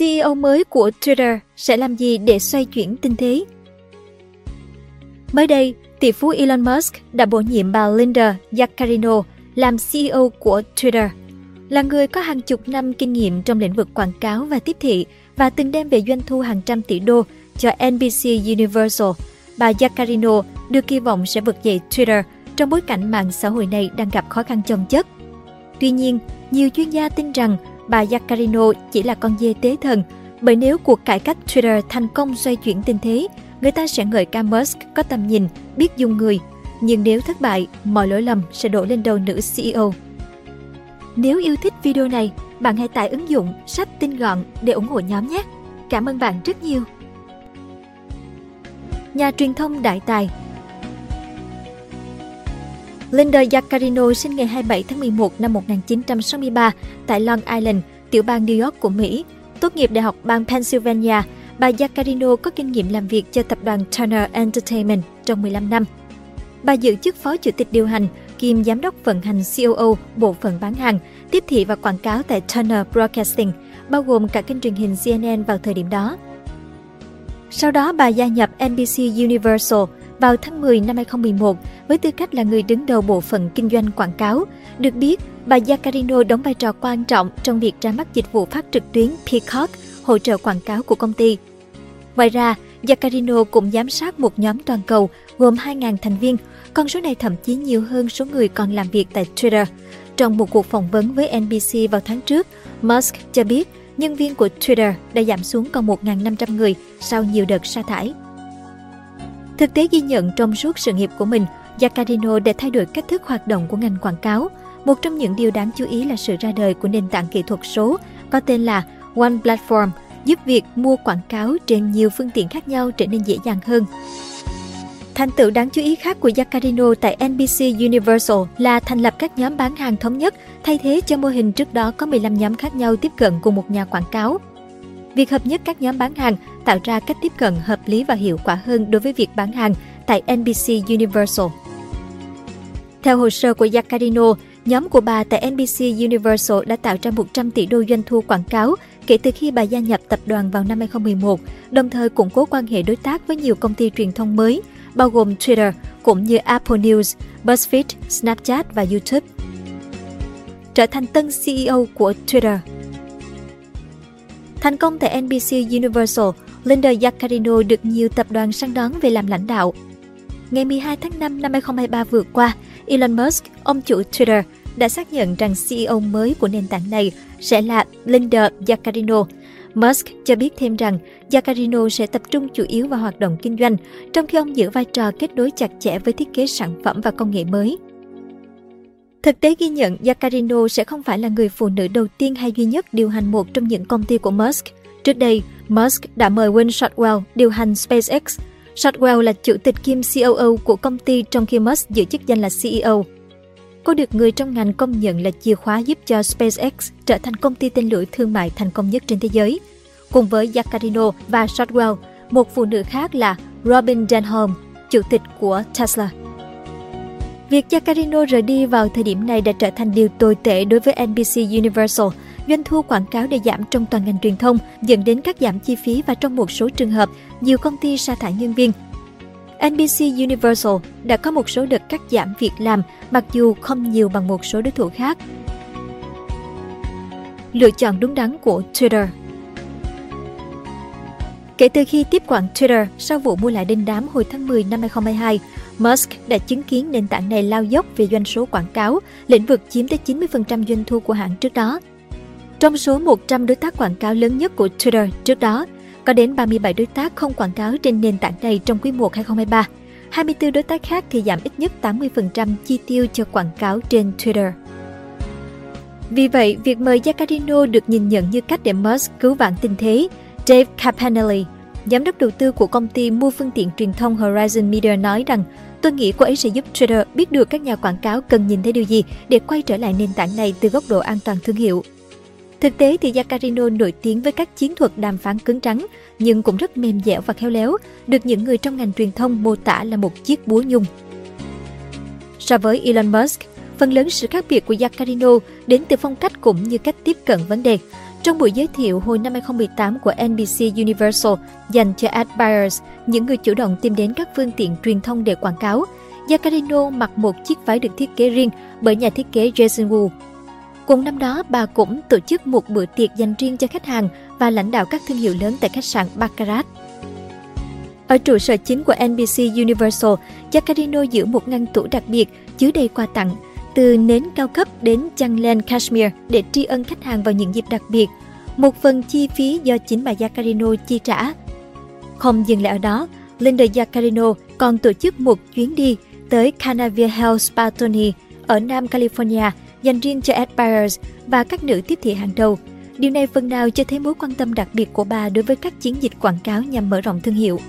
CEO mới của Twitter sẽ làm gì để xoay chuyển tình thế? Mới đây, tỷ phú Elon Musk đã bổ nhiệm bà Linda Yaccarino làm CEO của Twitter. Là người có hàng chục năm kinh nghiệm trong lĩnh vực quảng cáo và tiếp thị và từng đem về doanh thu hàng trăm tỷ đô cho NBC Universal, bà Yaccarino được kỳ vọng sẽ vực dậy Twitter trong bối cảnh mạng xã hội này đang gặp khó khăn chồng chất. Tuy nhiên, nhiều chuyên gia tin rằng bà Yaccarino chỉ là con dê tế thần, bởi nếu cuộc cải cách Twitter thành công xoay chuyển tình thế, người ta sẽ ngợi ca Musk có tầm nhìn, biết dùng người. Nhưng nếu thất bại, mọi lỗi lầm sẽ đổ lên đầu nữ CEO. Nếu yêu thích video này, bạn hãy tải ứng dụng sách tin gọn để ủng hộ nhóm nhé. Cảm ơn bạn rất nhiều. Nhà truyền thông đại tài Linda Yaccarino sinh ngày 27 tháng 11 năm 1963 tại Long Island, tiểu bang New York của Mỹ. Tốt nghiệp Đại học bang Pennsylvania, bà Yaccarino có kinh nghiệm làm việc cho tập đoàn Turner Entertainment trong 15 năm. Bà giữ chức phó chủ tịch điều hành, kiêm giám đốc vận hành COO bộ phận bán hàng, tiếp thị và quảng cáo tại Turner Broadcasting, bao gồm cả kênh truyền hình CNN vào thời điểm đó. Sau đó bà gia nhập NBC Universal vào tháng 10 năm 2011 với tư cách là người đứng đầu bộ phận kinh doanh quảng cáo. Được biết, bà Yaccarino đóng vai trò quan trọng trong việc ra mắt dịch vụ phát trực tuyến Peacock, hỗ trợ quảng cáo của công ty. Ngoài ra, Yaccarino cũng giám sát một nhóm toàn cầu gồm 2.000 thành viên, con số này thậm chí nhiều hơn số người còn làm việc tại Twitter. Trong một cuộc phỏng vấn với NBC vào tháng trước, Musk cho biết nhân viên của Twitter đã giảm xuống còn 1.500 người sau nhiều đợt sa thải. Thực tế ghi nhận trong suốt sự nghiệp của mình, Jacarino đã thay đổi cách thức hoạt động của ngành quảng cáo. Một trong những điều đáng chú ý là sự ra đời của nền tảng kỹ thuật số có tên là One Platform, giúp việc mua quảng cáo trên nhiều phương tiện khác nhau trở nên dễ dàng hơn. Thành tựu đáng chú ý khác của Jacarino tại NBC Universal là thành lập các nhóm bán hàng thống nhất, thay thế cho mô hình trước đó có 15 nhóm khác nhau tiếp cận cùng một nhà quảng cáo. Việc hợp nhất các nhóm bán hàng tạo ra cách tiếp cận hợp lý và hiệu quả hơn đối với việc bán hàng tại NBC Universal. Theo hồ sơ của Yaccarino, nhóm của bà tại NBC Universal đã tạo ra 100 tỷ đô doanh thu quảng cáo kể từ khi bà gia nhập tập đoàn vào năm 2011, đồng thời củng cố quan hệ đối tác với nhiều công ty truyền thông mới, bao gồm Twitter, cũng như Apple News, BuzzFeed, Snapchat và YouTube. Trở thành tân CEO của Twitter Thành công tại NBC Universal, Linda Yaccarino được nhiều tập đoàn săn đón về làm lãnh đạo. Ngày 12 tháng 5 năm 2023 vừa qua, Elon Musk, ông chủ Twitter, đã xác nhận rằng CEO mới của nền tảng này sẽ là Linda Yaccarino. Musk cho biết thêm rằng Yaccarino sẽ tập trung chủ yếu vào hoạt động kinh doanh, trong khi ông giữ vai trò kết nối chặt chẽ với thiết kế sản phẩm và công nghệ mới. Thực tế ghi nhận Jacarino sẽ không phải là người phụ nữ đầu tiên hay duy nhất điều hành một trong những công ty của Musk. Trước đây, Musk đã mời Wayne Shotwell điều hành SpaceX. Shotwell là chủ tịch kiêm COO của công ty trong khi Musk giữ chức danh là CEO. Cô được người trong ngành công nhận là chìa khóa giúp cho SpaceX trở thành công ty tên lửa thương mại thành công nhất trên thế giới. Cùng với Jacarino và Shotwell, một phụ nữ khác là Robin Denholm, chủ tịch của Tesla. Việc Jacarino rời đi vào thời điểm này đã trở thành điều tồi tệ đối với NBC Universal. Doanh thu quảng cáo đã giảm trong toàn ngành truyền thông, dẫn đến các giảm chi phí và trong một số trường hợp, nhiều công ty sa thải nhân viên. NBC Universal đã có một số đợt cắt giảm việc làm, mặc dù không nhiều bằng một số đối thủ khác. Lựa chọn đúng đắn của Twitter Kể từ khi tiếp quản Twitter sau vụ mua lại đinh đám hồi tháng 10 năm 2022, Musk đã chứng kiến nền tảng này lao dốc về doanh số quảng cáo, lĩnh vực chiếm tới 90% doanh thu của hãng trước đó. Trong số 100 đối tác quảng cáo lớn nhất của Twitter trước đó, có đến 37 đối tác không quảng cáo trên nền tảng này trong quý 1 2023. 24 đối tác khác thì giảm ít nhất 80% chi tiêu cho quảng cáo trên Twitter. Vì vậy, việc mời Jacarino được nhìn nhận như cách để Musk cứu vãn tình thế. Dave Capanelli, giám đốc đầu tư của công ty mua phương tiện truyền thông Horizon Media nói rằng Tôi nghĩ cô ấy sẽ giúp trader biết được các nhà quảng cáo cần nhìn thấy điều gì để quay trở lại nền tảng này từ góc độ an toàn thương hiệu. Thực tế thì Jacarino nổi tiếng với các chiến thuật đàm phán cứng rắn, nhưng cũng rất mềm dẻo và khéo léo, được những người trong ngành truyền thông mô tả là một chiếc búa nhung. So với Elon Musk, phần lớn sự khác biệt của Jacarino đến từ phong cách cũng như cách tiếp cận vấn đề. Trong buổi giới thiệu hồi năm 2018 của NBC Universal dành cho ad buyers, những người chủ động tìm đến các phương tiện truyền thông để quảng cáo, Jacarino mặc một chiếc váy được thiết kế riêng bởi nhà thiết kế Jason Wu. Cùng năm đó, bà cũng tổ chức một bữa tiệc dành riêng cho khách hàng và lãnh đạo các thương hiệu lớn tại khách sạn Baccarat. Ở trụ sở chính của NBC Universal, Jacarino giữ một ngăn tủ đặc biệt chứa đầy quà tặng, từ nến cao cấp đến chăn len cashmere để tri ân khách hàng vào những dịp đặc biệt. Một phần chi phí do chính bà Yacarino chi trả. Không dừng lại ở đó, Linda Yacarino còn tổ chức một chuyến đi tới Canavia Health Spa Tony ở Nam California dành riêng cho Ad và các nữ tiếp thị hàng đầu. Điều này phần nào cho thấy mối quan tâm đặc biệt của bà đối với các chiến dịch quảng cáo nhằm mở rộng thương hiệu.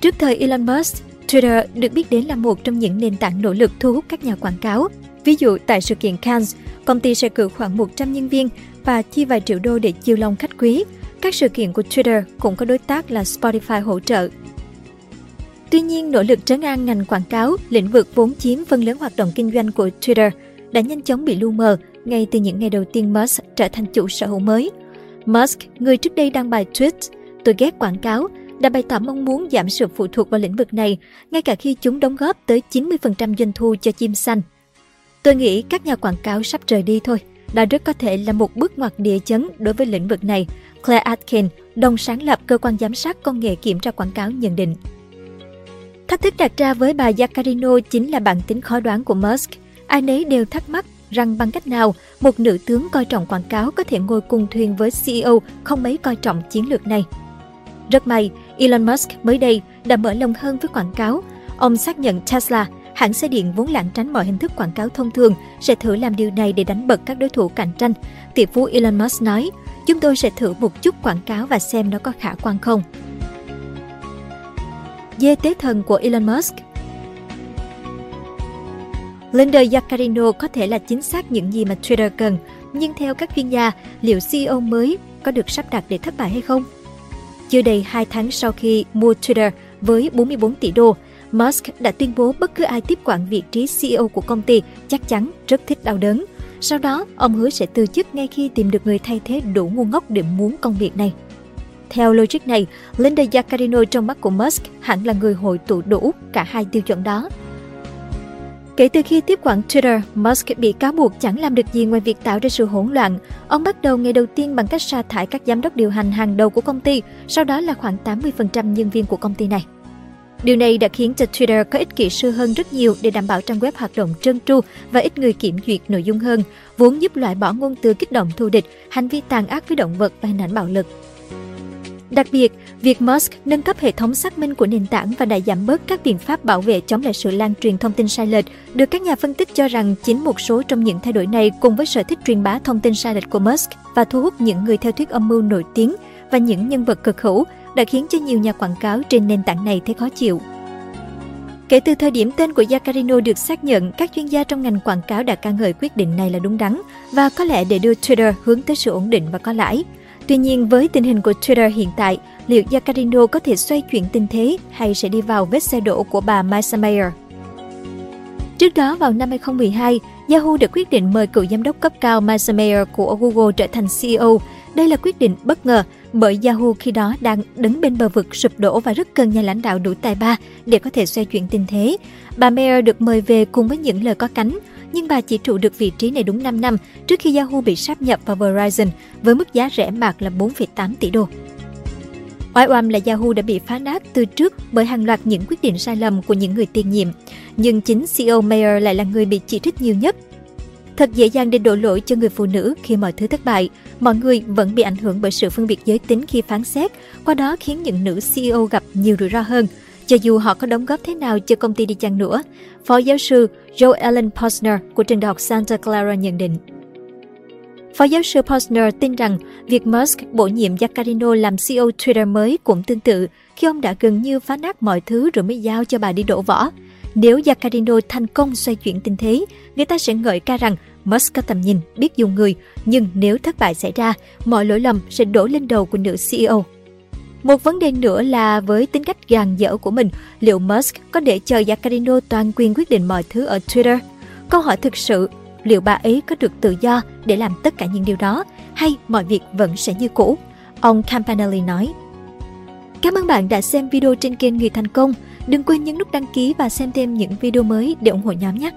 Trước thời Elon Musk, Twitter được biết đến là một trong những nền tảng nỗ lực thu hút các nhà quảng cáo. Ví dụ tại sự kiện Cannes, công ty sẽ cử khoảng 100 nhân viên và chi vài triệu đô để chiêu lòng khách quý. Các sự kiện của Twitter cũng có đối tác là Spotify hỗ trợ. Tuy nhiên, nỗ lực trấn an ngành quảng cáo, lĩnh vực vốn chiếm phần lớn hoạt động kinh doanh của Twitter, đã nhanh chóng bị lu mờ ngay từ những ngày đầu tiên Musk trở thành chủ sở hữu mới. Musk, người trước đây đăng bài tweet Tôi ghét quảng cáo, đã bày tỏ mong muốn giảm sự phụ thuộc vào lĩnh vực này, ngay cả khi chúng đóng góp tới 90% doanh thu cho chim xanh. Tôi nghĩ các nhà quảng cáo sắp rời đi thôi. Đó rất có thể là một bước ngoặt địa chấn đối với lĩnh vực này, Claire Atkin, đồng sáng lập cơ quan giám sát công nghệ kiểm tra quảng cáo nhận định. Thách thức đặt ra với bà Yacarino chính là bản tính khó đoán của Musk. Ai nấy đều thắc mắc rằng bằng cách nào một nữ tướng coi trọng quảng cáo có thể ngồi cùng thuyền với CEO không mấy coi trọng chiến lược này. Rất may, Elon Musk mới đây đã mở lòng hơn với quảng cáo. Ông xác nhận Tesla, hãng xe điện vốn lảng tránh mọi hình thức quảng cáo thông thường, sẽ thử làm điều này để đánh bật các đối thủ cạnh tranh. Tỷ phú Elon Musk nói, chúng tôi sẽ thử một chút quảng cáo và xem nó có khả quan không. Dê tế thần của Elon Musk Linda Yaccarino có thể là chính xác những gì mà Twitter cần, nhưng theo các chuyên gia, liệu CEO mới có được sắp đặt để thất bại hay không? Chưa đầy 2 tháng sau khi mua Twitter với 44 tỷ đô, Musk đã tuyên bố bất cứ ai tiếp quản vị trí CEO của công ty chắc chắn rất thích đau đớn. Sau đó, ông hứa sẽ từ chức ngay khi tìm được người thay thế đủ ngu ngốc để muốn công việc này. Theo logic này, Linda Yaccarino trong mắt của Musk hẳn là người hội tụ đủ cả hai tiêu chuẩn đó. Kể từ khi tiếp quản Twitter, Musk bị cáo buộc chẳng làm được gì ngoài việc tạo ra sự hỗn loạn. Ông bắt đầu ngày đầu tiên bằng cách sa thải các giám đốc điều hành hàng đầu của công ty, sau đó là khoảng 80% nhân viên của công ty này. Điều này đã khiến cho Twitter có ít kỹ sư hơn rất nhiều để đảm bảo trang web hoạt động trơn tru và ít người kiểm duyệt nội dung hơn, vốn giúp loại bỏ ngôn từ kích động thù địch, hành vi tàn ác với động vật và hình ảnh bạo lực. Đặc biệt, việc Musk nâng cấp hệ thống xác minh của nền tảng và đã giảm bớt các biện pháp bảo vệ chống lại sự lan truyền thông tin sai lệch, được các nhà phân tích cho rằng chính một số trong những thay đổi này cùng với sở thích truyền bá thông tin sai lệch của Musk và thu hút những người theo thuyết âm mưu nổi tiếng và những nhân vật cực hữu đã khiến cho nhiều nhà quảng cáo trên nền tảng này thấy khó chịu. Kể từ thời điểm tên của Yacarino được xác nhận, các chuyên gia trong ngành quảng cáo đã ca ngợi quyết định này là đúng đắn và có lẽ để đưa Twitter hướng tới sự ổn định và có lãi. Tuy nhiên, với tình hình của Twitter hiện tại, liệu Yacarino có thể xoay chuyển tình thế hay sẽ đi vào vết xe đổ của bà Marissa Mayer? Trước đó vào năm 2012, Yahoo đã quyết định mời cựu giám đốc cấp cao Marissa Mayer của Google trở thành CEO. Đây là quyết định bất ngờ bởi Yahoo khi đó đang đứng bên bờ vực sụp đổ và rất cần nhà lãnh đạo đủ tài ba để có thể xoay chuyển tình thế. Bà Mayer được mời về cùng với những lời có cánh, nhưng bà chỉ trụ được vị trí này đúng 5 năm trước khi Yahoo bị sáp nhập vào Verizon với mức giá rẻ mạt là 4,8 tỷ đô. Oai oăm là Yahoo đã bị phá nát từ trước bởi hàng loạt những quyết định sai lầm của những người tiền nhiệm, nhưng chính CEO Mayer lại là người bị chỉ trích nhiều nhất. Thật dễ dàng để đổ lỗi cho người phụ nữ khi mọi thứ thất bại. Mọi người vẫn bị ảnh hưởng bởi sự phân biệt giới tính khi phán xét, qua đó khiến những nữ CEO gặp nhiều rủi ro hơn – cho dù họ có đóng góp thế nào cho công ty đi chăng nữa, Phó giáo sư Joe Allen Posner của trường đại học Santa Clara nhận định. Phó giáo sư Posner tin rằng việc Musk bổ nhiệm Jacarino làm CEO Twitter mới cũng tương tự khi ông đã gần như phá nát mọi thứ rồi mới giao cho bà đi đổ võ. Nếu Jacarino thành công xoay chuyển tình thế, người ta sẽ ngợi ca rằng Musk có tầm nhìn, biết dùng người, nhưng nếu thất bại xảy ra, mọi lỗi lầm sẽ đổ lên đầu của nữ CEO. Một vấn đề nữa là với tính cách gàn dở của mình, liệu Musk có để cho Yacarino toàn quyền quyết định mọi thứ ở Twitter? Câu hỏi thực sự, liệu bà ấy có được tự do để làm tất cả những điều đó, hay mọi việc vẫn sẽ như cũ. Ông Campanelli nói. Cảm ơn bạn đã xem video trên kênh Người Thành Công. Đừng quên nhấn nút đăng ký và xem thêm những video mới để ủng hộ nhóm nhé.